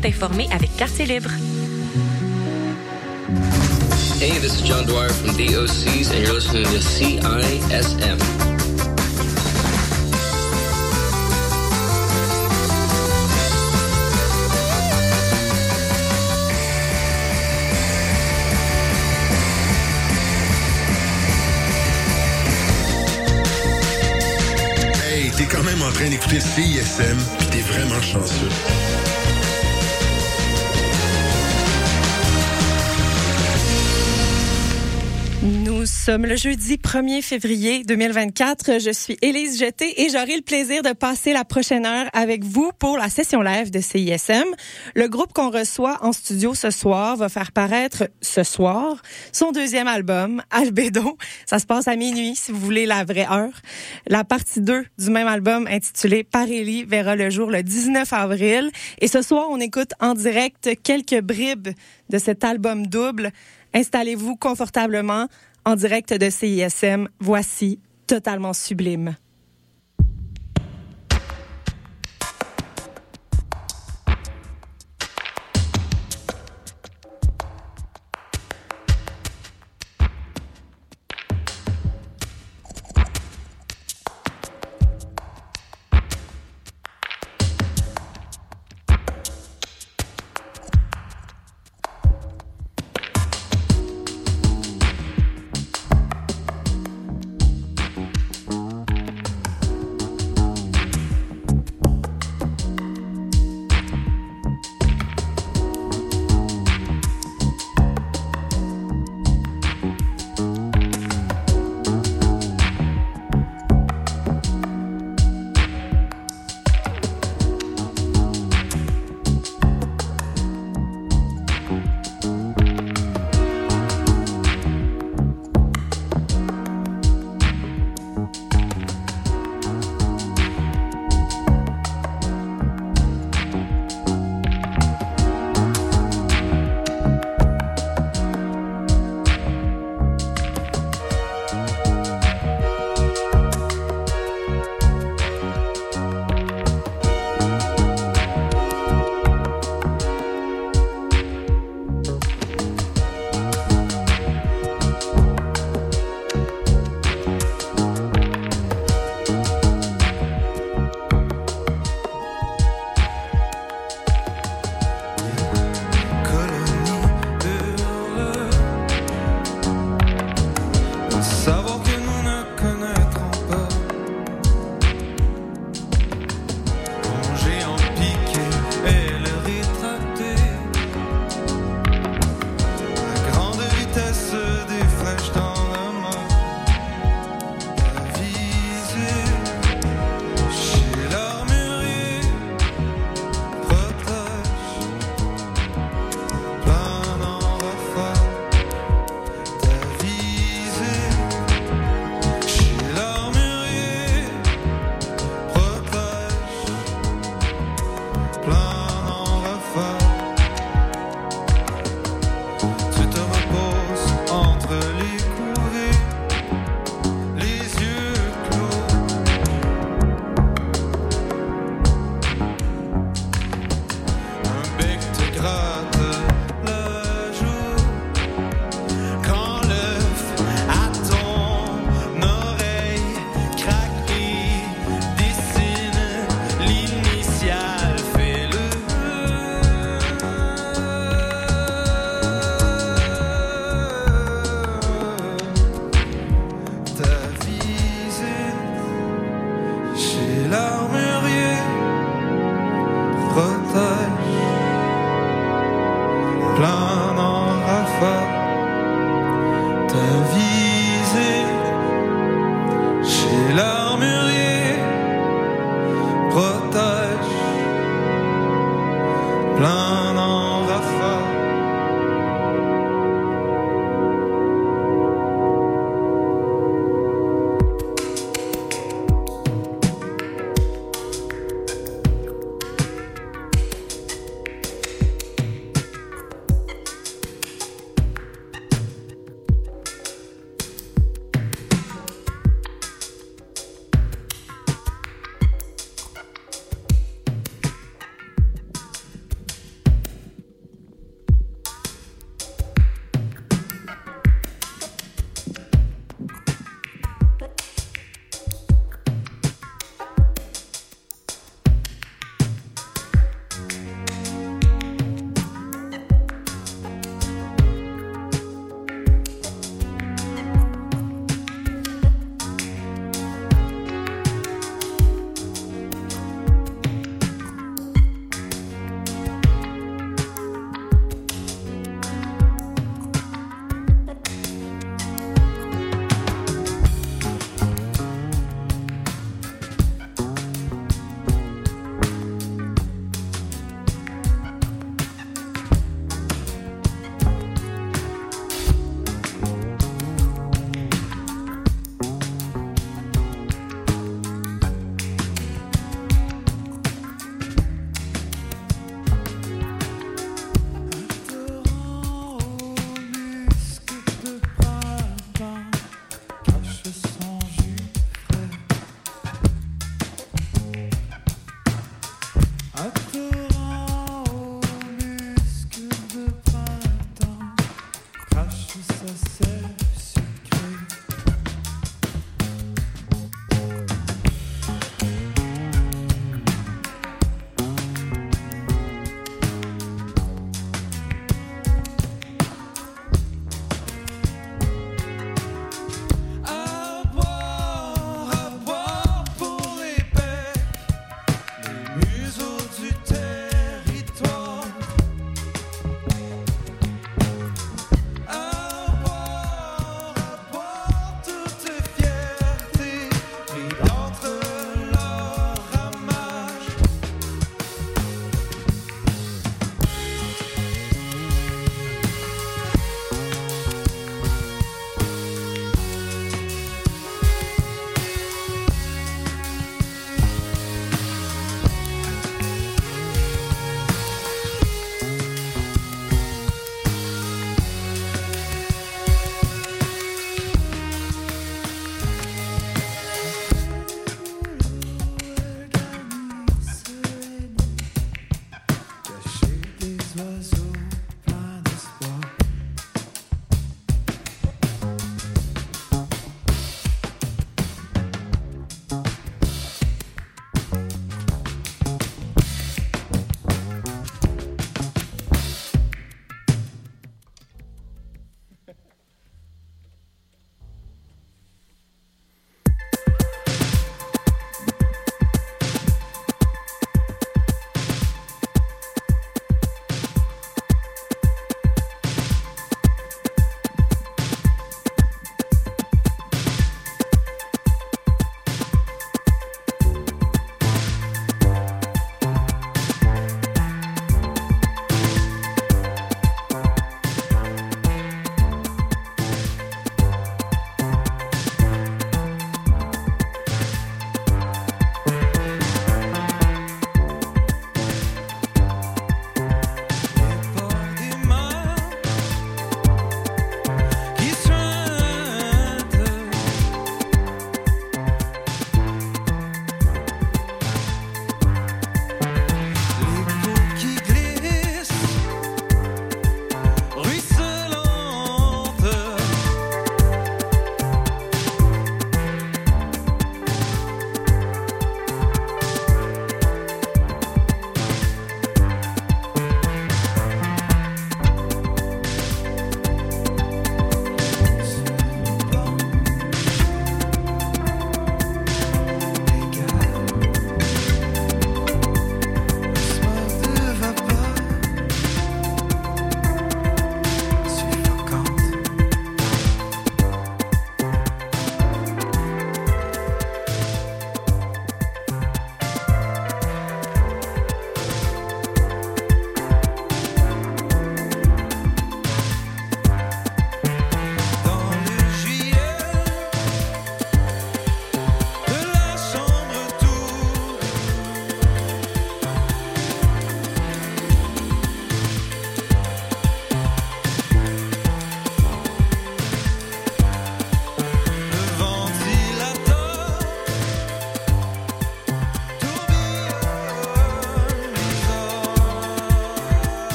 t'informer avec Quartier Libre. Hey, this is John Dwyer from DOCs, and you're listening to CISM. Hey, t'es quand même en train d'écouter CISM, pis t'es vraiment chanceux. Sommes le jeudi 1er février 2024. Je suis Élise Jeté et j'aurai le plaisir de passer la prochaine heure avec vous pour la session live de CISM. Le groupe qu'on reçoit en studio ce soir va faire paraître ce soir son deuxième album, Albedo. Ça se passe à minuit si vous voulez la vraie heure. La partie 2 du même album intitulé Parélie verra le jour le 19 avril. Et ce soir, on écoute en direct quelques bribes de cet album double. Installez-vous confortablement en direct de CISM. Voici Totalement Sublime.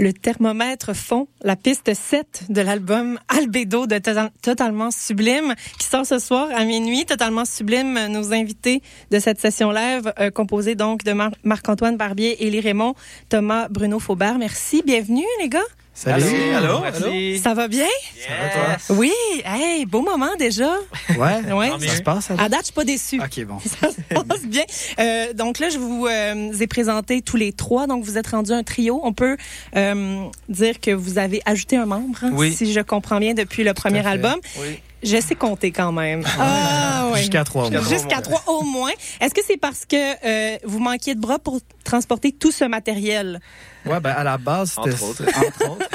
Le thermomètre fond, la piste 7 de l'album Albedo de Total- Totalement Sublime, qui sort ce soir à minuit. Totalement Sublime, nos invités de cette session live, euh, composée donc de Mar- Marc-Antoine Barbier, Élie Raymond, Thomas Bruno Faubert. Merci, bienvenue les gars. Salut. allô, Merci. Ça va bien? Ça va, toi? Oui, hey, beau moment déjà. Ouais. Ouais. Ça se passe? À date, je suis pas déçue. Ok, bon. Ça se passe bien. Euh, donc là, je vous euh, ai présenté tous les trois. Donc, vous êtes rendu un trio. On peut euh, dire que vous avez ajouté un membre, hein, Oui. si je comprends bien, depuis le premier album. Oui. je sais compter quand même. Ah, ouais. Jusqu'à trois. Jusqu'à trois au moins. Est-ce que c'est parce que euh, vous manquiez de bras pour transporter tout ce matériel? Ouais, ben à la base, c'était Entre autres. entre autres.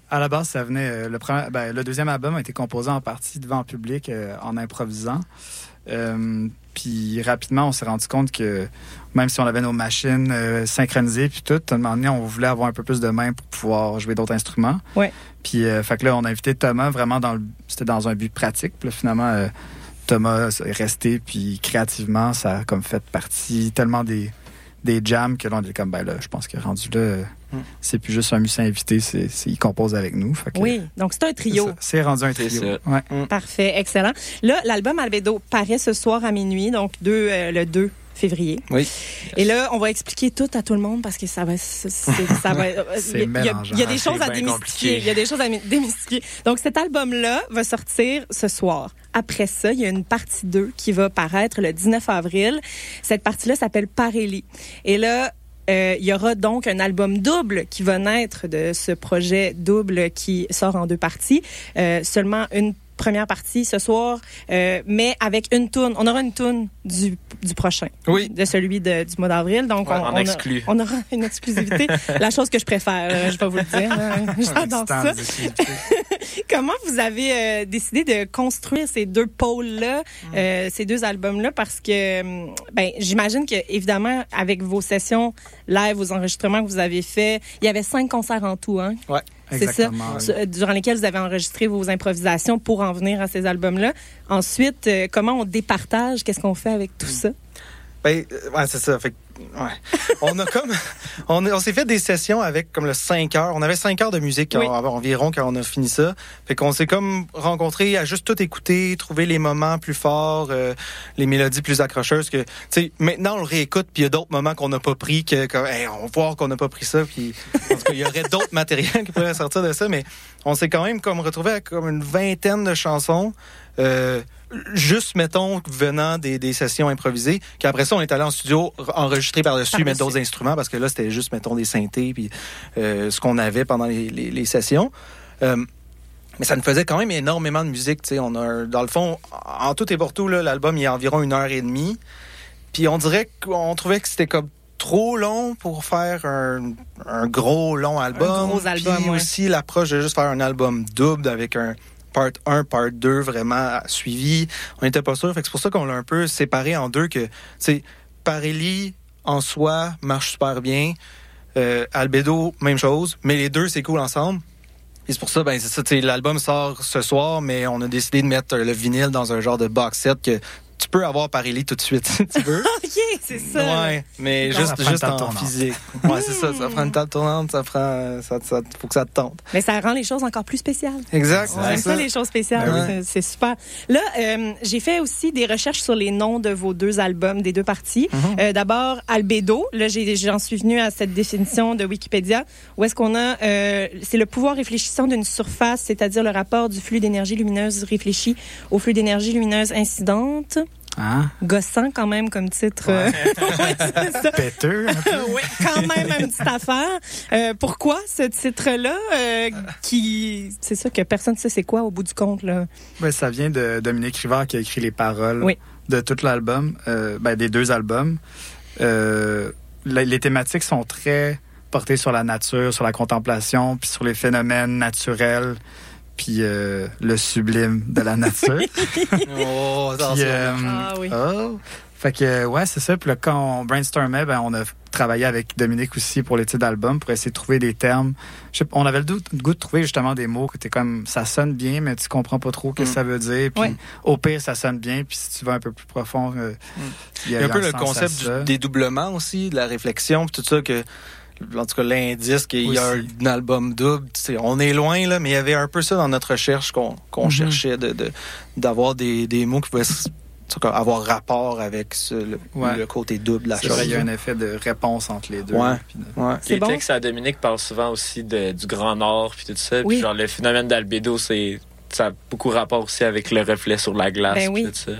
à la base, ça venait. euh, le, premier, ben, le deuxième album a été composé en partie devant le public euh, en improvisant. Euh, puis rapidement, on s'est rendu compte que même si on avait nos machines euh, synchronisées puis tout, à un moment donné, on voulait avoir un peu plus de mains pour pouvoir jouer d'autres instruments. Ouais. Puis euh, fait que là, on a invité Thomas vraiment dans le, c'était dans un but pratique. Puis là, finalement, euh, Thomas est resté puis créativement, ça a comme fait partie tellement des des jams que là, on était comme ben là, je pense que rendu là, c'est plus juste un musicien invité, c'est, c'est- il compose avec nous. Fait que, Oui, donc c'est un trio. C'est rendu un trio. Ouais. Parfait, excellent. Là, l'album Albedo paraît ce soir à minuit, donc deux, euh, le 2 février. Oui. Et là, on va expliquer tout à tout le monde parce que ça va, ça va. Il, y y y a des choses à démystifier. Il y a des choses à démystifier. Donc, cet album-là va sortir ce soir. Après ça, il y a une partie 2 qui va paraître le 19 avril. Cette partie-là s'appelle Parélie. Et là, euh, il y aura donc un album double qui va naître de ce projet double qui sort en deux parties. Euh, seulement une première partie ce soir, euh, mais avec une toune. On aura une toune du, du prochain, Oui. de celui de- du mois d'avril. Donc, Ouais, on, a- on aura une exclusivité. La chose que je préfère, euh, je vais vous le dire. J'adore ça. Comment vous avez euh, décidé de construire ces deux pôles-là, euh, ces deux albums-là? Parce que, ben, j'imagine que, évidemment, avec vos sessions live, vos enregistrements que vous avez faits, il y avait cinq concerts en tout, hein? Ouais. C'est ça. Oui. Euh, Durant lesquels vous avez enregistré vos improvisations pour en venir à ces albums-là. Ensuite, euh, comment on départage? Qu'est-ce qu'on fait avec tout ça? Ben, euh, ouais, c'est ça. Fait que, ouais. on a comme, on, on s'est fait des sessions avec comme le 5 heures. On avait 5 heures de musique Oui. en- environ quand on a fini ça. Fait qu'on s'est comme rencontrés à juste tout écouter, trouver les moments plus forts, euh, les mélodies plus accrocheuses que, tu sais, maintenant on le réécoute puis il y a d'autres moments qu'on n'a pas pris que, comme, Hey, on va voir qu'on n'a pas pris ça puis, il y aurait d'autres matériels qui pourraient sortir de ça, mais on s'est quand même comme retrouvé avec comme une vingtaine de chansons. Euh, juste, mettons, venant des, des sessions improvisées, qu'après ça, on est allé en studio enregistrer par-dessus, mettre d'autres instruments, parce que là, c'était juste, mettons, des synthés, puis euh, ce qu'on avait pendant les, les- les sessions. Euh, mais ça nous faisait quand même énormément de musique, tu sais. On a, dans le fond, en tout et pour tout, l'album, il y a environ une heure et demie. Puis on dirait qu'on trouvait que c'était comme trop long pour faire un, un gros long album. Un gros album, Puis ouais. aussi l'approche de juste faire un album double avec un part 1, part 2 vraiment suivi. On n'était pas sûr. C'est pour ça qu'on l'a un peu séparé en deux que, sais, Parelli en soi marche super bien. Euh, Albedo, même chose. Mais les deux, c'est cool ensemble. Et c'est pour ça, ben, c'est l'album sort ce soir, mais on a décidé de mettre le vinyle dans un genre de box set que tu peux avoir Parelli tout de suite, si tu veux. OK, c'est ça. Ouais, mais juste, juste en tournante. physique. Ouais, c'est ça, ça prend une table tournante, ça prend, ça, ça, faut que ça te tente. Mais ça rend les choses encore plus spéciales. Exact, On aime ça, les choses spéciales. Ben C'est- C'est super. Là, euh, j'ai fait aussi des recherches sur les noms de vos deux albums, des deux parties. Mm-hmm. Euh, D'abord, Albedo. Là, j'en suis venue à cette définition de Wikipédia, où est-ce qu'on a... euh, c'est le pouvoir réfléchissant d'une surface, c'est-à-dire le rapport du flux d'énergie lumineuse réfléchi au flux d'énergie lumineuse incidente. Hein? Gossant quand même comme titre. euh, ouais, c'est ça. Péteux. oui, quand même une petite affaire. Euh, pourquoi ce titre-là, euh, qui, c'est ça que personne ne sait c'est quoi au bout du compte là. Ben, ça vient de Dominique Rivard qui a écrit les paroles Oui. de tout l'album, euh, ben, des deux albums. Euh, les thématiques sont très portées sur la nature, sur la contemplation, puis sur les phénomènes naturels, puis euh, le sublime de la nature. Oh, Puis, euh, Ah oui. oh. Fait que, ouais, c'est ça. Puis là, quand on brainstormait, ben, on a travaillé avec Dominique aussi pour les titres d'album pour essayer de trouver des termes. Je sais pas, on avait le doute- le goût de trouver justement des mots que t'es comme, ça sonne bien, mais tu comprends pas trop ce que Mm. ça veut dire. Puis Ouais. au pire, ça sonne bien. Puis si tu vas un peu plus profond, euh, il y Il y a un peu le concept du dédoublement aussi, de la réflexion, puis tout ça que. En tout cas, l'indice qu'il y a un album double, tu sais, on est loin, là, mais il y avait un peu ça dans notre recherche qu'on qu'on Mhm. cherchait de de- d'avoir des, des mots qui pouvaient s- en tout cas, avoir rapport avec ce- le, Ouais. le côté double de la chose. vrai, il y a un effet de réponse entre les deux. Ouais. De- Ouais. Les bon? textes à Dominique parlent souvent aussi de- du Grand Nord puis tout ça. Oui. Puis genre le phénomène d'albédo, c'est ça a beaucoup rapport aussi avec le reflet sur la glace Ben oui. tout ça.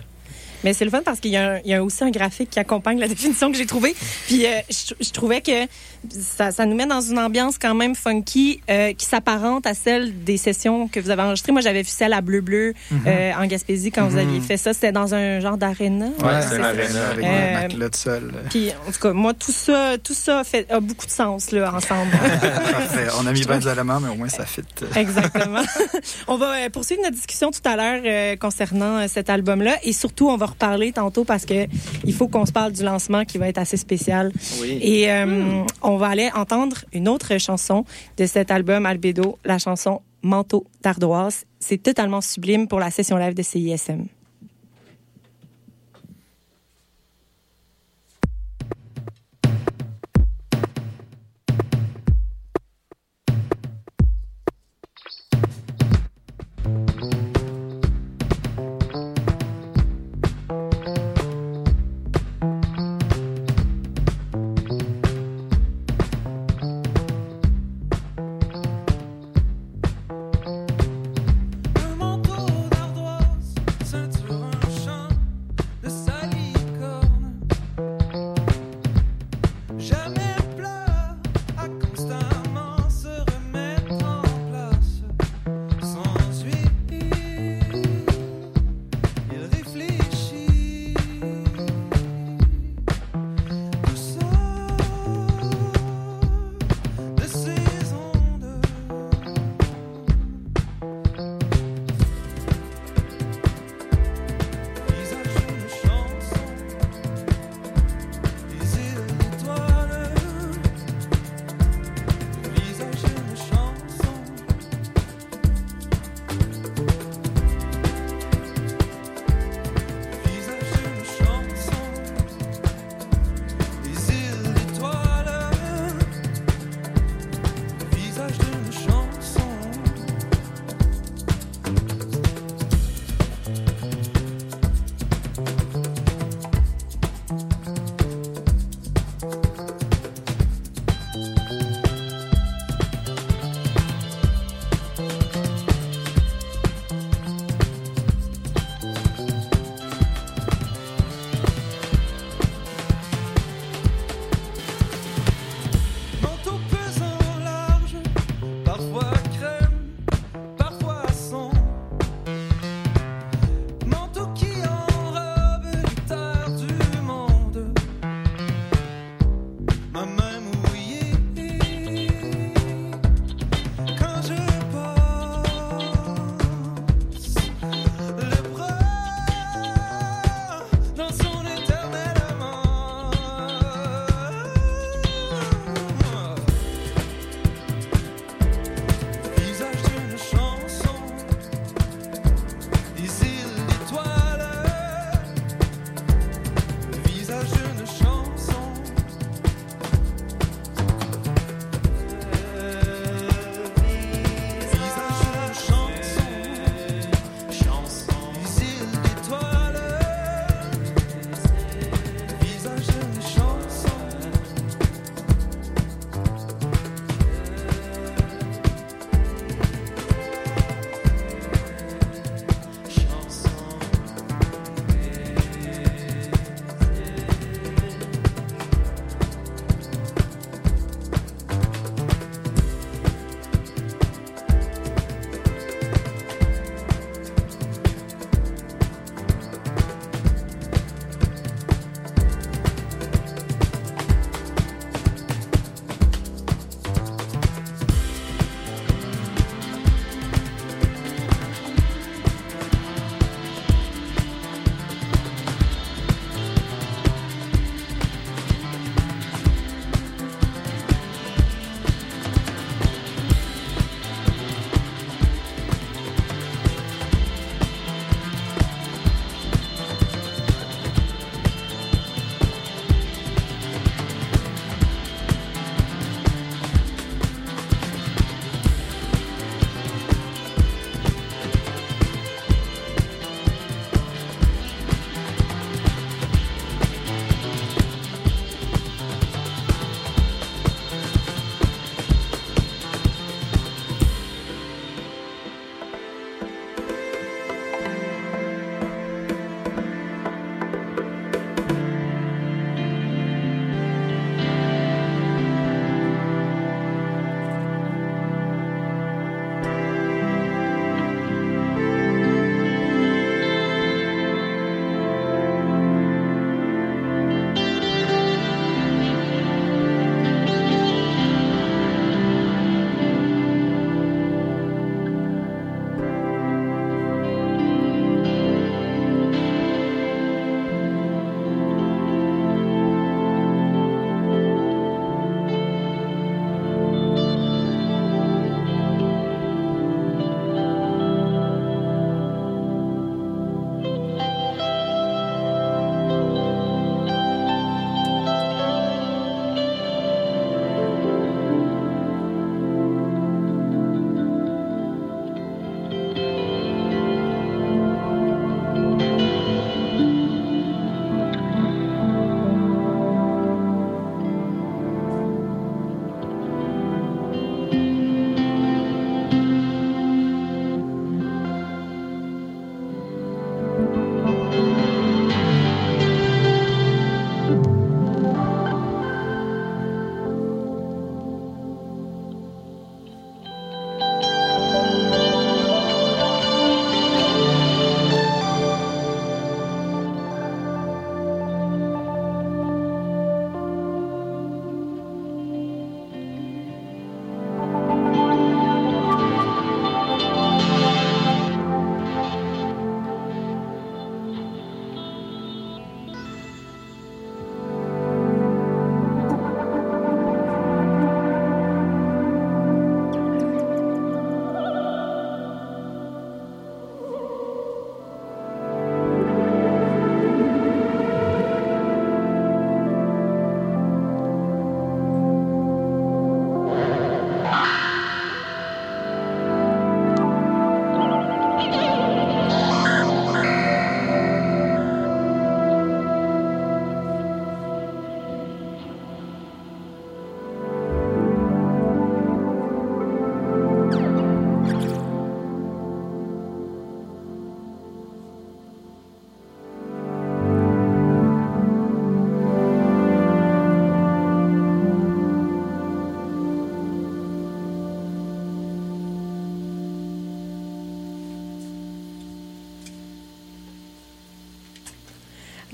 Mais c'est le fun parce qu'il y, a y aussi un graphique qui accompagne la définition que j'ai trouvée. Puis euh, je, je trouvais que ça, ça nous met dans une ambiance quand même funky euh, qui s'apparente à celle des sessions que vous avez enregistrées. Moi, j'avais vu celle à Bleu Bleu euh, en Gaspésie quand vous aviez fait ça. C'était dans un genre d'aréna. Ouais, c'est c'est une ça, arène, avec Euh, un matelas de sol. Puis en tout cas, moi, tout ça, tout ça fait, a beaucoup de sens là ensemble. Parfait. On a mis 20 éléments, mais au moins ça fit. Exactement. on va poursuivre notre discussion tout à l'heure euh, concernant cet album-là et surtout on va reparler tantôt parce que il faut qu'on se parle du lancement qui va être assez spécial. Oui. Et euh, on va aller entendre une autre chanson de cet album Albedo, la chanson Manteau d'ardoise. C'est totalement sublime pour la session live de CISM.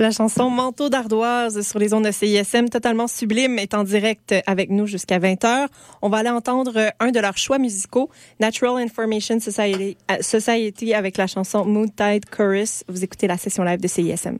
La chanson Manteau d'ardoise sur les ondes de CISM, totalement sublime, est en direct avec nous jusqu'à 20h. On va aller entendre un de leurs choix musicaux, Natural Information Society, euh, avec la chanson Moon Tide Chorus. Vous écoutez la session live de CISM.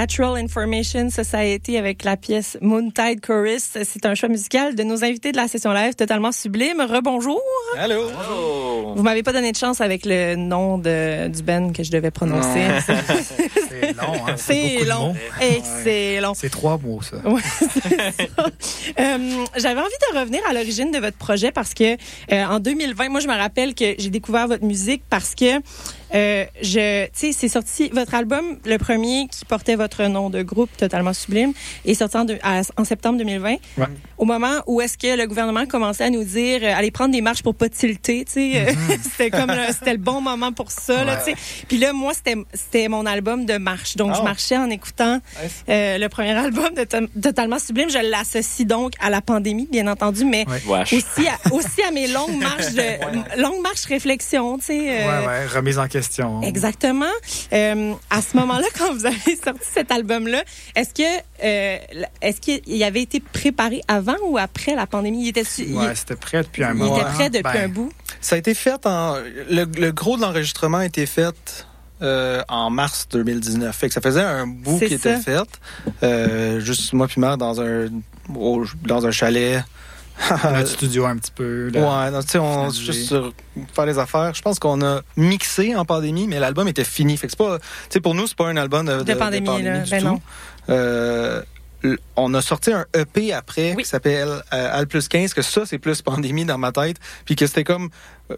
Natural Information Society avec la pièce Moontide Chorus. C'est un choix musical de nos invités de la session live totalement sublime. Rebonjour. Allô? Oh! Vous m'avez pas donné de chance avec le nom de, du Ben que je devais prononcer. C'est long, hein? C'est long. C'est trois mots, ça. Ouais, c'est ça. Euh, J'avais envie de revenir à l'origine de votre projet parce que euh, en 2020, moi je me rappelle que j'ai découvert votre musique parce que euh, je, tu sais, c'est sorti votre album, le premier qui portait votre nom de groupe totalement sublime, est sorti en, deux- à- en septembre 2020. Ouais. Au moment où est-ce que le gouvernement commençait à nous dire euh, allez prendre des marches pour pas tilter, tu sais, euh, c'était comme le- c'était le bon moment pour ça, là, tu sais. Puis là, moi c'était mon album de marche, donc je Oh. marchais en écoutant Nice. euh, le premier album de Totalement Sublime. Je l'associe donc à la pandémie, bien entendu, mais Ouais. Aussi à, aussi à mes longues marches de longues marches réflexion, tu sais. euh, Ouais, ouais, remise en question. Exactement. Euh, à ce moment-là, quand vous avez sorti cet album-là, est-ce que euh, est-ce qu'il avait été préparé avant ou après la pandémie? Il était, il- c'était prêt depuis un il, moment. était prêt depuis Ben, un bout. Ça a été fait en. Le, le gros de l'enregistrement a été fait euh, en mars 2019. Fait que ça faisait un bout qui était fait. Euh, juste moi puis Mère dans un, au- dans un chalet. Notre studio un petit peu. là. Ouais, non, tu sais, on juste sur faire les affaires. Je pense qu'on a mixé en pandémie, mais l'album était fini. Fait que c'est pas, tu sais, pour nous, c'est pas un album de, De pandémie, là. du Ben tout. non. Euh, on a sorti un EP après Oui. qui s'appelle euh, Al plus 15, que ça, c'est plus pandémie dans ma tête. Puis que c'était comme. Euh,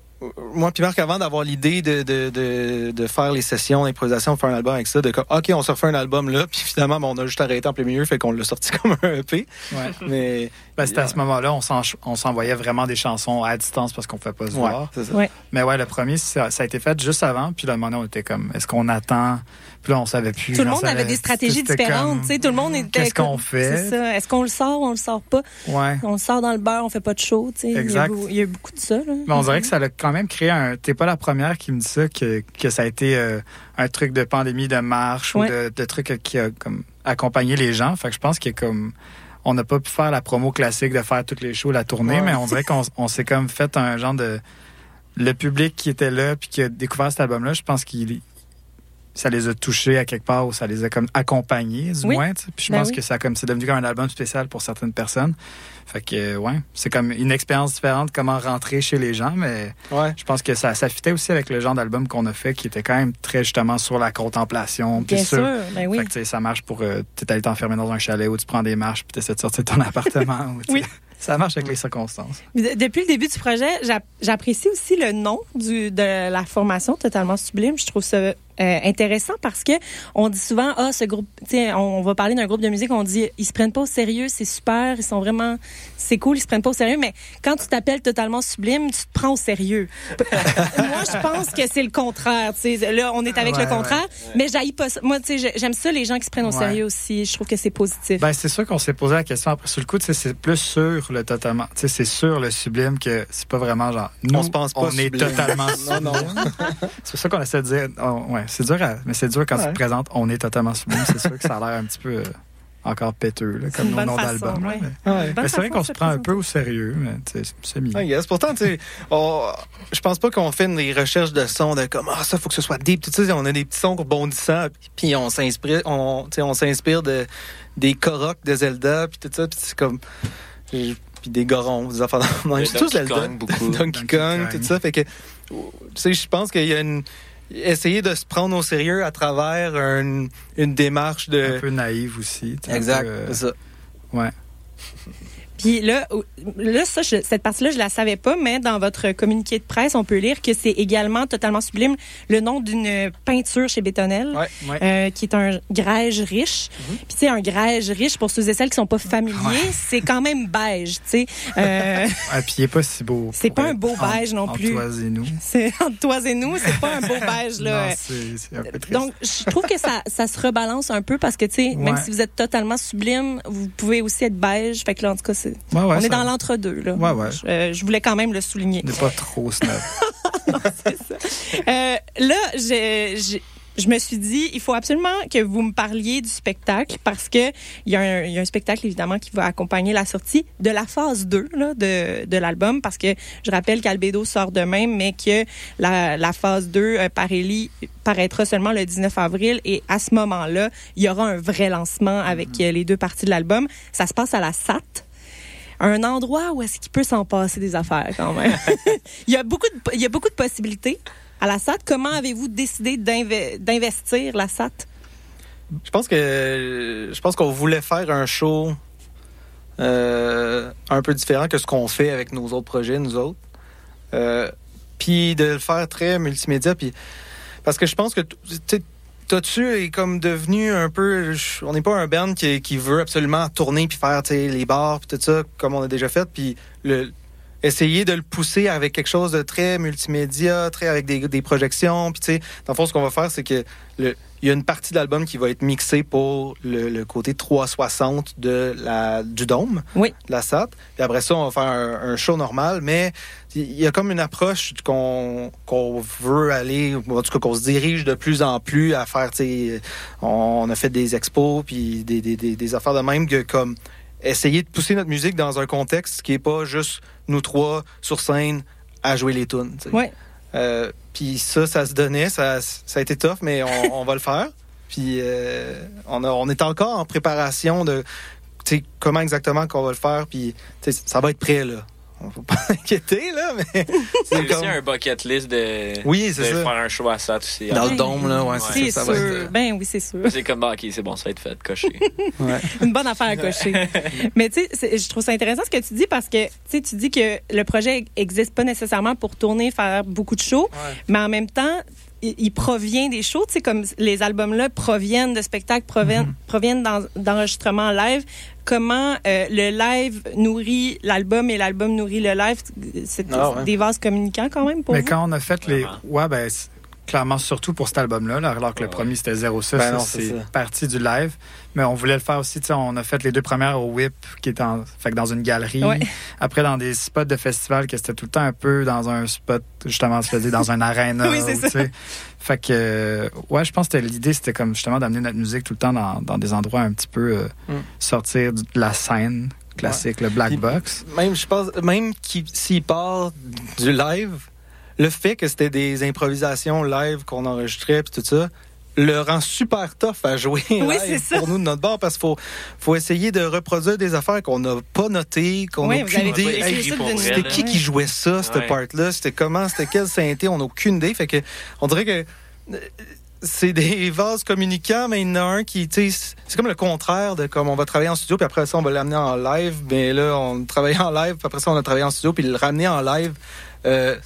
moi, puis Marc, avant d'avoir l'idée de, de, de, de faire les sessions d'improvisation, faire un album avec ça, de comme, OK, on se refait un album là. Puis finalement, ben, on a juste arrêté en plein milieu, fait qu'on l'a sorti comme un EP. Ouais. Mais. Ben, c'était à ce moment-là, on s'en- on s'envoyait vraiment des chansons à distance parce qu'on ne pouvait pas se Ouais, voir. ça. Ouais. Mais ouais, le premier, ça, ça a été fait juste avant. Puis un moment on était comme, est-ce qu'on attend? Puis là, on savait plus. Tout le On monde avait des stratégies différentes. tu sais, tout le monde était. Qu'est-ce qu'on comme- fait? C'est ça. Est-ce qu'on le sort ou on le sort pas? Ouais. On le sort dans le beurre, on fait pas de show. tu sais. Il y a Exact. beau- Il y, a beaucoup de ça. Là. Mais on dirait que ça a quand même créé un. T'es pas la première qui me dit ça, que, que ça a été euh, un truc de pandémie, de marche Ouais. ou de, de trucs qui a comme accompagné les gens. Fait que je pense qu'il y a comme. On n'a pas pu faire la promo classique de faire toutes les shows, la tournée, Ouais. mais on dirait qu'on on s'est comme fait un genre de. Le public qui était là puis qui a découvert cet album-là, je pense qu'il ça les a touchés à quelque part ou ça les a comme accompagnés du Oui. moins. Puis je Ben pense oui. que ça comme c'est devenu comme un album spécial pour certaines personnes. Fait que ouais, c'est comme une expérience différente comment rentrer chez les gens, mais Ouais. je pense que ça, ça fitait aussi avec le genre d'album qu'on a fait qui était quand même très justement sur la contemplation. puis Bien sur- sûr. Ben oui. Fait que, ça marche pour. Euh, tu allé t'enfermer dans un chalet où tu prends des marches puis tu essaies de sortir de ton appartement. Oui. Ça marche avec les circonstances. De- Depuis le début du projet, j'app- j'apprécie aussi le nom du, de la formation totalement sublime. Je trouve ça euh, intéressant parce que on dit souvent ah ce groupe, tu sais, on, on va parler d'un groupe de musique, on dit ils se prennent pas au sérieux, c'est super, ils sont vraiment, c'est cool, ils se prennent pas au sérieux. Mais quand tu t'appelles totalement sublime, tu te prends au sérieux. Moi, je pense que c'est le contraire. Tu sais, là, on est avec Ouais, le contraire, mais j'haïs pas. Moi, tu sais, j'ai- j'aime ça les gens qui se prennent au Ouais. sérieux aussi. Je trouve que c'est positif. Ben, c'est sûr qu'on s'est posé la question après. Sur le coup, tu sais, c'est plus sur le totalement. Tu sais, c'est sur le sublime que c'est pas vraiment genre. Nous, On se pense pas On est sublime. totalement Non, non. C'est pour ça qu'on essaie de dire. oh, ouais, c'est dur, à- mais c'est dur quand tu te présentes. On est totalement sublime. C'est sûr que ça a l'air un petit peu euh, encore péteux, là, comme nos façon, d'album. ouais. Mais, Ouais. Bonne mais c'est vrai qu'on se prend un peu au sérieux, mais c'est guess. Pourtant, tu sais, on- je pense pas qu'on fait des recherches de sons de comme ah ça faut que ce soit deep. Tu sais, on a des petits sons rebondissants, puis on s'inspire, on, on s'inspire de des Korok de Zelda, puis tout ça, puis c'est comme puis des gorons, des affaires. dans- tout Donkey Zelda, Kong, beaucoup. Donkey Donkey Kong, Kong. tout ça, fait que tu sais, je pense qu'il y a une essayer de se prendre au sérieux à travers un- une démarche Un de peu naïve aussi. un exact, peu, euh, c'est ça. ouais. Puis là, là ça, je- cette partie-là, je la savais pas, mais dans votre communiqué de presse, on peut lire que c'est également totalement sublime le nom d'une peinture chez Bétonnel. Ouais. Ouais. euh, qui est un grège riche. Puis tu sais, un grège riche, pour ceux et celles qui sont pas familiers, c'est quand même beige, tu sais. Euh, Ah, puis il est pas si beau. C'est pas un beau en- beige non entre plus. toi et nous. c'est entre toi et nous, c'est pas un beau beige, là. Non, c'est un peu triste. Donc, je trouve que ça, ça se rebalance un peu parce que, tu sais, même si vous êtes totalement sublime, vous pouvez aussi être beige. Fait que là, en tout cas, c'est, Ouais, ouais, on est ça- dans l'entre-deux, là. Ouais, ouais. Je, euh, je voulais quand même le souligner. N'est pas trop snob. Euh, là, j'ai, j'ai- je me suis dit, il faut absolument que vous me parliez du spectacle parce que il y, a un- il y a un spectacle évidemment qui va accompagner la sortie de la phase 2 là, de, de l'album parce que je rappelle qu'Albedo sort demain, mais que la, la phase 2 euh, par Ellie paraîtra seulement le 19 avril et à ce moment-là, il y aura un vrai lancement avec euh, les deux parties de l'album. Ça se passe à la SAT un endroit où est-ce qu'il peut s'en passer des affaires quand même. il, y a beaucoup de, il y a beaucoup de possibilités à la SAT. Comment avez-vous décidé d'inve- d'investir la SAT? Je pense que je pense qu'on voulait faire un show euh, un peu différent que ce qu'on fait avec nos autres projets, nous autres. Euh, puis de le faire très multimédia. Puis parce que je pense que Totu est comme devenu un peu. On n'est pas un band qui, veut absolument tourner puis faire les bars puis tout ça comme on a déjà fait. Puis essayer de le pousser avec quelque chose de très multimédia, très avec des, projections. Puis dans le fond, ce qu'on va faire, c'est que le, il y a une partie de l'album qui va être mixée pour le, le côté 360 de la, du dôme, Oui. de la SAT. Puis après ça, on va faire un, un show normal, mais il y a comme une approche qu'on veut aller, en tout cas qu'on se dirige de plus en plus à faire, on, a fait des expos, puis des, des, des, des affaires de même que comme essayer de pousser notre musique dans un contexte qui est pas juste nous trois sur scène à jouer les tunes. Ouais. Euh, puis ça, ça se donnait, ça, ça a été tough, mais on, on va le faire. Puis euh, on, a- on est encore en préparation de tu sais, comment exactement qu'on va le faire. Puis ça va être prêt là. On faut pas s'inquiéter là, mais C'est aussi un bucket list de, oui, c'est ça. faire un show à ça aussi. Dans le dôme là, ouais, C'est c'est ça. ça sûr. va être, euh, Ben oui, c'est sûr. C'est comme, bah, ok, c'est bon, ça va être fait, coché. ouais. Une bonne affaire à cocher. Mais tu sais, je trouve ça intéressant ce que tu dis parce que tu sais, tu dis que le projet existe pas nécessairement pour tourner, faire beaucoup de shows, mais en même temps, il, il provient des shows, tu sais, comme les albums-là proviennent de spectacles, proviennent, Mhm. proviennent d'en- d'enregistrements live. Comment euh, le live nourrit l'album et l'album nourrit le live, c'est Ah ouais. des vases communicants quand même pour Mais vous? quand on a fait les. Ouais, ben, clairement, surtout pour cet album-là, là, alors que le premier c'était 06, Ben ça, c'est ça. parti du live. Mais on voulait le faire aussi, tu sais, on a fait les deux premières au Whip, qui est en, fait que dans une galerie. Ouais. Après, dans des spots de festival, que c'était tout le temps un peu dans un spot, justement, se faisait dans un arena. Oui, c'est ou, tu sais. Fait que, euh, ouais, je pense que l'idée, c'était comme justement d'amener notre musique tout le temps dans, dans des endroits un petit peu euh, Mm. sortir de la scène classique, le black Puis- box. Même, je pense, même s'il part du live, le fait que c'était des improvisations live qu'on enregistrait puis tout ça, le rend super tough à jouer Oui, live c'est ça. pour nous de notre bord parce qu'il faut, faut essayer de reproduire des affaires qu'on n'a pas notées, qu'on n'a aucune idée. Hey, c'était qui qui jouait ça, cette Ouais. part-là? C'était comment? C'était quel synthé? On n'a aucune idée. Fait que, on dirait que euh, c'est des vases communicants, mais il y en a un qui, tu sais, c'est comme le contraire de comme on va travailler en studio, puis après ça, on va l'amener en live. Mais là, on travaille en live, puis après ça, on a travaillé en studio, puis le ramener en live. Euh,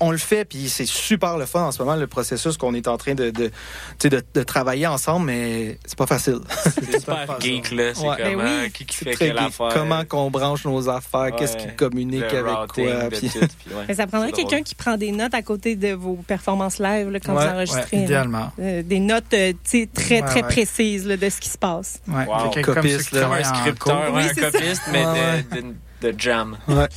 on, le fait, puis c'est super le fun en ce moment, le processus qu'on est en train de, de, tu sais, de, de travailler ensemble, mais c'est pas facile. C'est super geek, là. C'est Ouais. comment, Ben oui. qui, qui C'est fait très quelle geek. affaire. Comment qu'on branche nos affaires, qu'est-ce qui communique le avec routing quoi. puis- tout, puis ouais. Mais ça prendrait quelqu'un qui prend des notes à côté de vos performances live là, quand Ouais, vous enregistrez. idéalement. Euh, des notes euh, très, très ouais. précises là, de ce qui se passe. Ouais, Wow. quelqu'un comme Copiste, là. un scripteur, un copiste, mais de, jam. Ouais.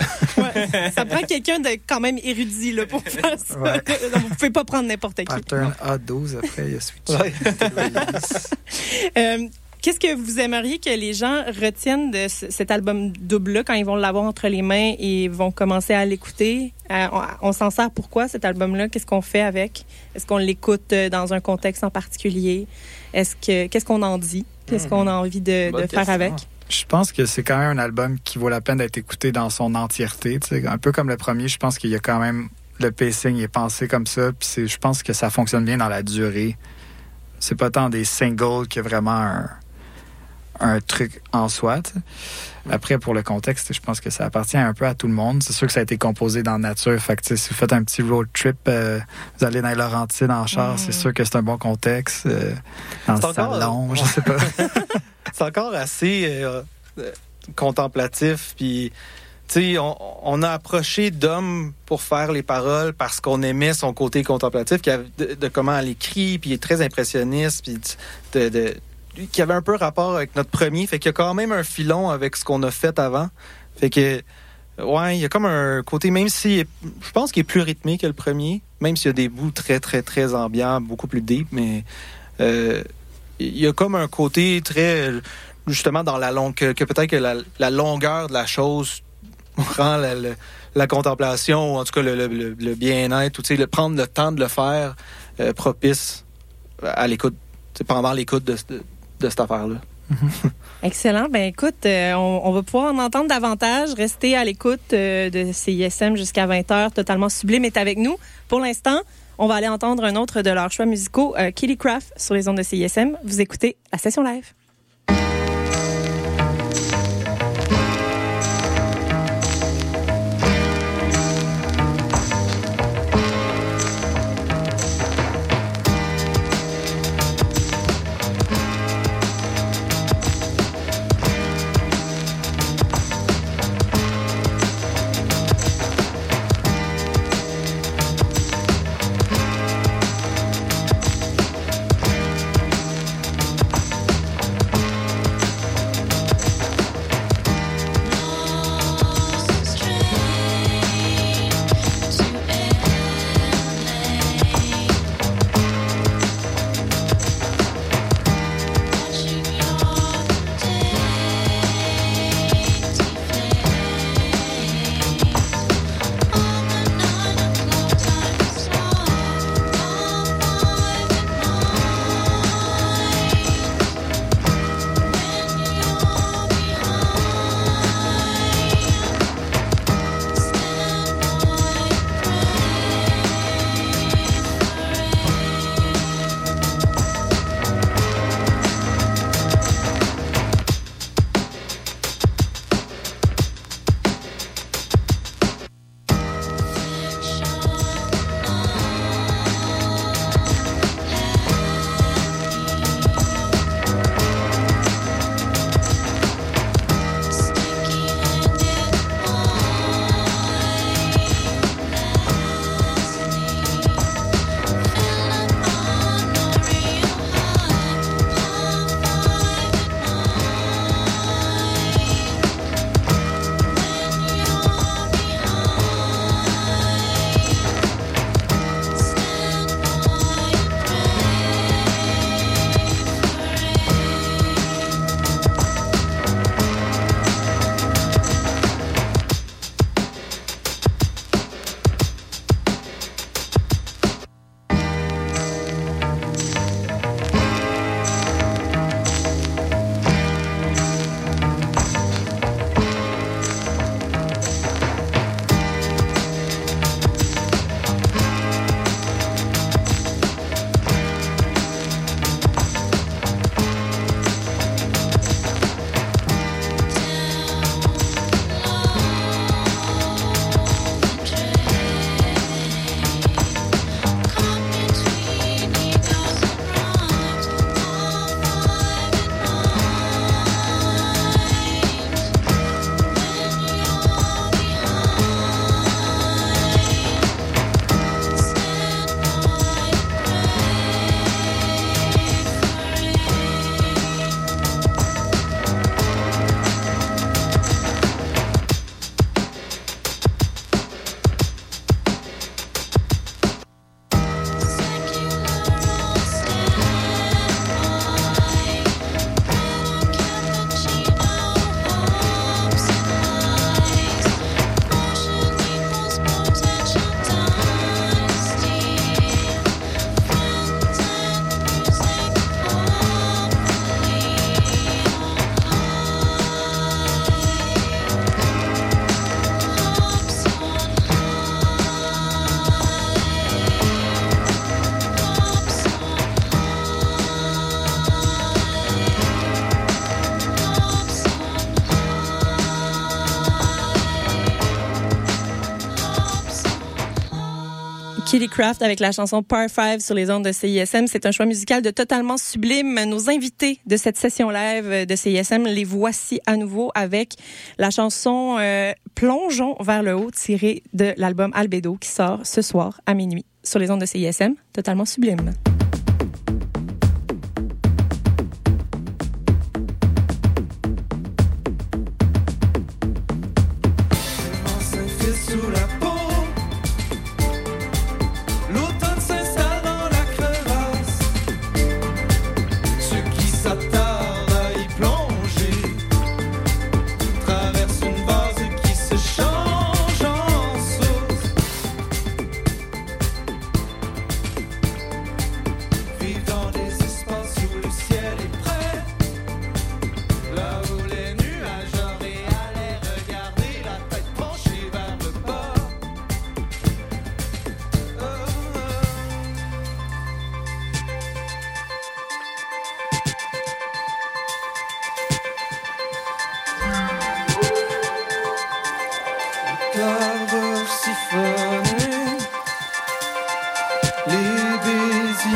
Ça prend quelqu'un de quand même érudit là, pour faire ça. Ouais. Donc, vous pouvez pas prendre n'importe qui. Pattern A12, après, il y a switché. Ouais. Euh, Qu'est-ce que vous aimeriez que les gens retiennent de ce- cet album double-là quand ils vont l'avoir entre les mains et vont commencer à l'écouter? Euh, on on s'en sert pourquoi cet album-là? Qu'est-ce qu'on fait avec? Est-ce qu'on l'écoute euh, dans un contexte en particulier? Est-ce que qu'est-ce qu'on en dit? Qu'est-ce qu'on a envie de, faire avec? Je pense que c'est quand même un album qui vaut la peine d'être écouté dans son entièreté. tu sais. Un peu comme le premier, je pense qu'il y a quand même le pacing est pensé comme ça. Puis je pense que ça fonctionne bien dans la durée. C'est pas tant des singles que vraiment un, truc en soi. Après, pour le contexte, je pense que ça appartient un peu à tout le monde. C'est sûr que ça a été composé dans la nature. Fait que, si vous faites un petit road trip, euh, vous allez dans les Laurentides en char, Mm. c'est sûr que c'est un bon contexte. euh, dans C'est le encore- salon, je sais pas. c'est encore assez euh, euh, contemplatif. Puis, tu sais, on, on a approché Dom pour faire les paroles parce qu'on aimait son côté contemplatif, de, de comment elle écrit, puis il est très impressionniste, puis de, de- qui avait un peu rapport avec notre premier. Fait qu'il y a quand même un filon avec ce qu'on a fait avant. Fait que, ouais, il y a comme un côté, même si je pense qu'il est plus rythmé que le premier, même s'il y a des bouts très, très, très ambiants, beaucoup plus deep, mais euh, il y a comme un côté très, justement, dans la longue, que, peut-être que la, longueur de la chose rend la, la- la contemplation, ou en tout cas le, le- le- bien-être, ou le prendre le temps de le faire euh, propice à l'écoute, pendant l'écoute de, de, de cette affaire-là. Excellent. Ben écoute, euh, on, va pouvoir en entendre davantage. Restez à l'écoute euh, de CISM jusqu'à 20h. Totalement sublime est avec nous. Pour l'instant, on va aller entendre un autre de leurs choix musicaux, euh, Craft, sur les ondes de CISM. Vous écoutez la session live. Kitty Craft avec la chanson Par 5 sur les ondes de CISM. C'est un choix musical de totalement sublime. Nos invités de cette session live de CISM, les voici à nouveau avec la chanson euh, Plongeons vers le haut tirée de l'album Albedo qui sort ce soir à minuit sur les ondes de CISM. Totalement sublime.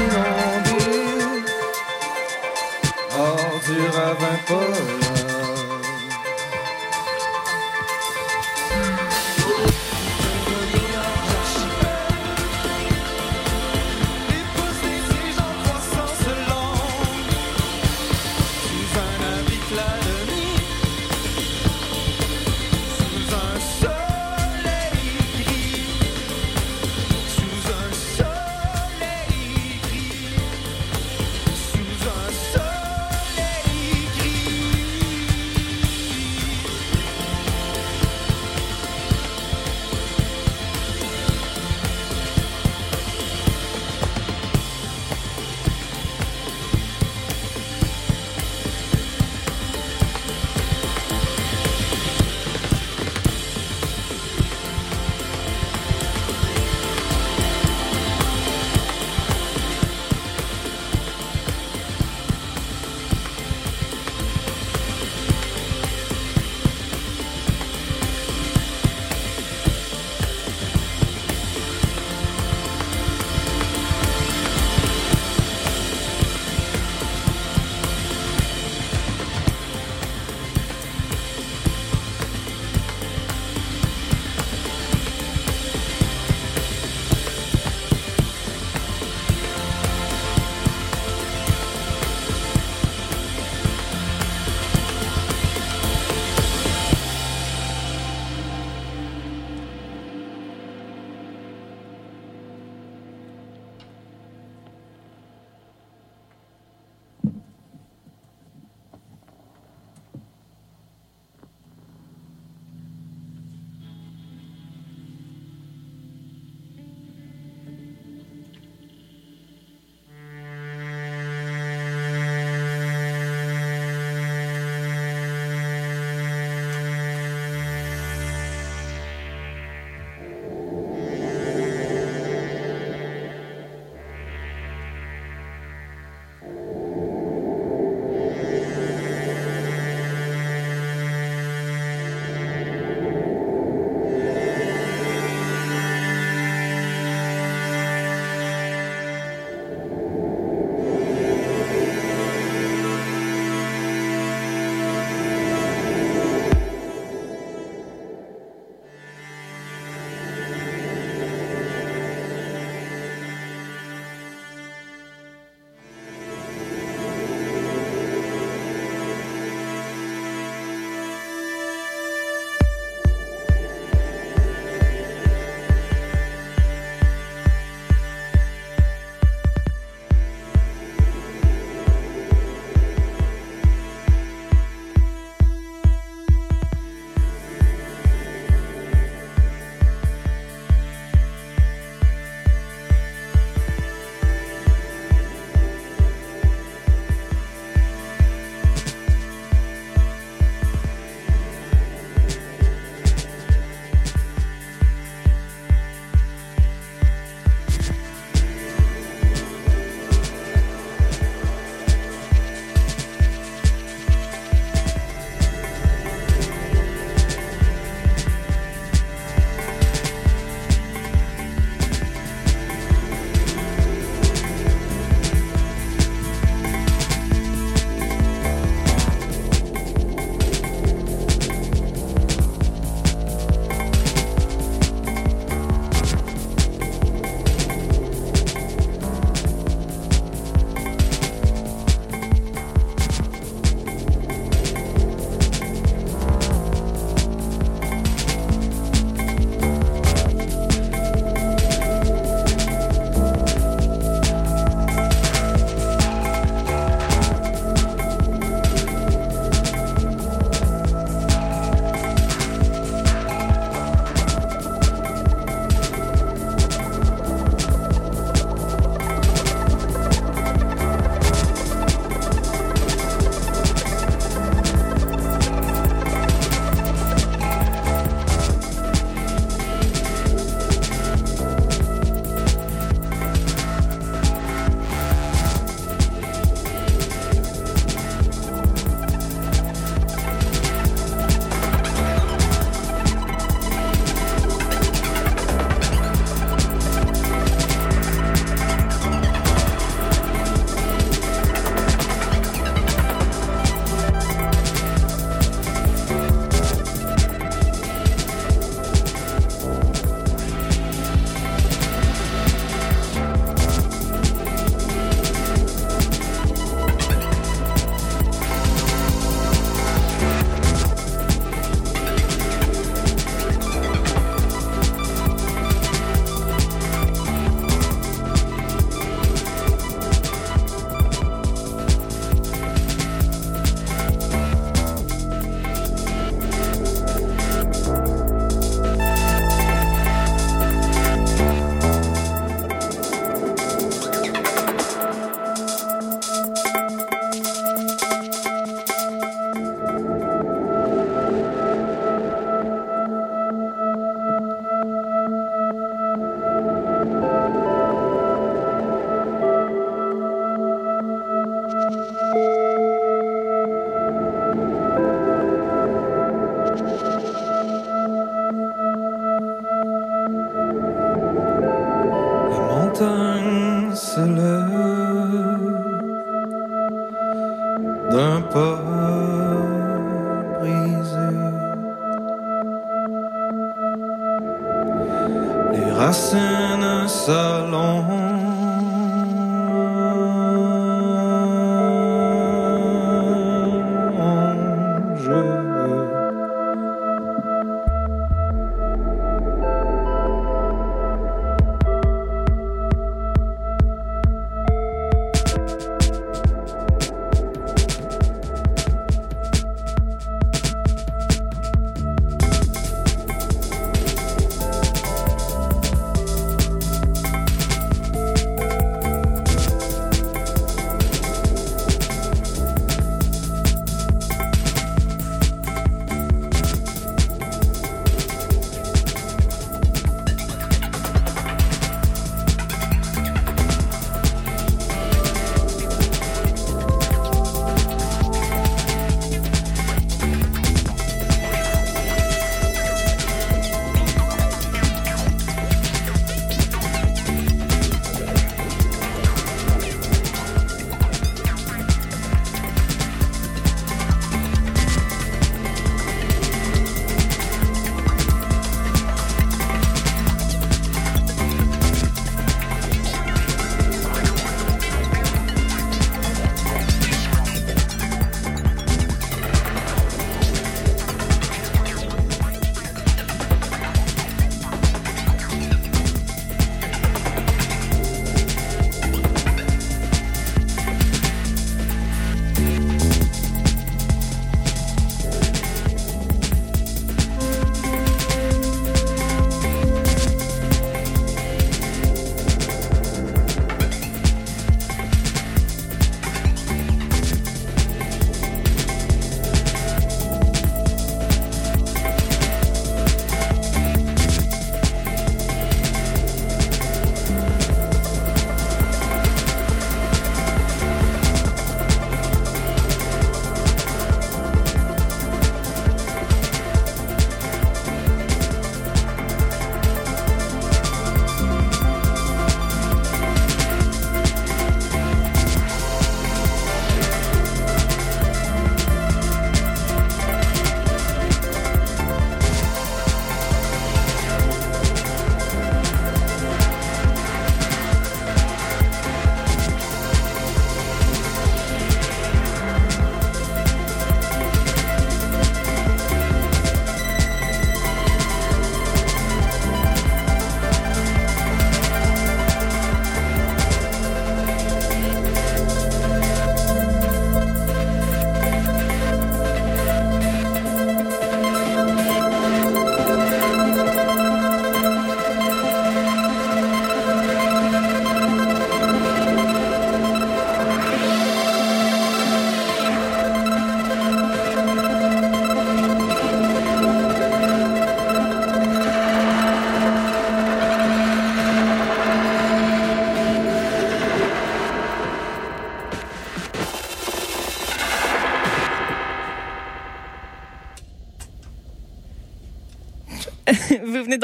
Baies inondées, ordures à.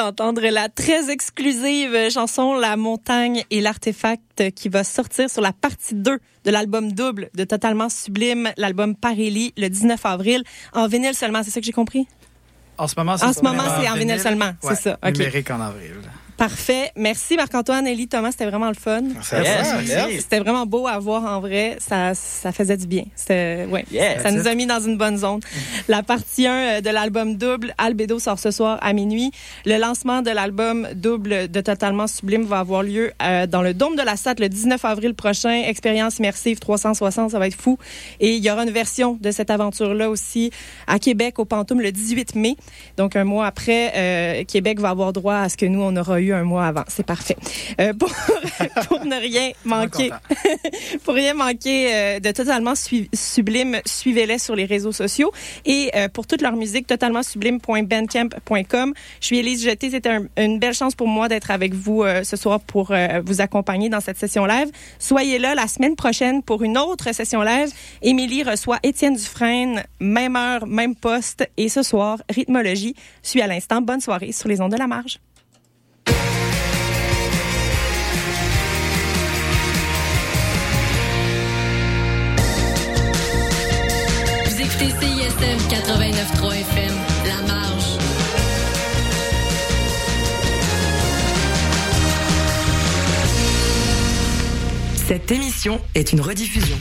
D'entendre la très exclusive chanson La montagne et l'artefact qui va sortir sur la partie 2 de l'album double de Totalement Sublime, l'album Parélie, le 19 avril, en vinyle seulement, c'est ça que j'ai compris? En ce moment, c'est En ce moment, c'est en vinyle seulement, c'est ça, ok. Numérique en avril. Parfait. Merci Marc-Antoine, Élie, Thomas, c'était vraiment le fun. Yes. C'était vraiment beau à voir en vrai. Ça, ça faisait du bien. C'était, ouais. Yeah. ça nous a mis dans une bonne zone. La partie 1 de l'album double, Albedo sort ce soir à minuit. Le lancement de l'album double de Totalement Sublime va avoir lieu euh, dans le Dôme de la SAT le 19 avril prochain. Expérience immersive 360, ça va être fou. Et il y aura une version de cette aventure-là aussi à Québec, au Pantoum, le 18 mai. Donc, un mois après, euh, Québec va avoir droit à ce que nous, on aura eu un mois avant. C'est parfait. Euh, pour, pour ne rien manquer, pour rien manquer euh, de totalement sublime, suivez-les sur les réseaux sociaux et euh, pour toute leur musique totalement sublime.bandcamp.com. Je suis Élise Jeté, c'était un- une belle chance pour moi d'être avec vous ce soir pour vous accompagner dans cette session live. Soyez là la semaine prochaine pour une autre session live. Émilie reçoit Étienne Dufresne, même heure, même poste et ce soir rythmologie suit à l'instant. Bonne soirée sur les ondes de la marge. écoutez CISM 89.3 FM, La Marge. Cette émission est une rediffusion.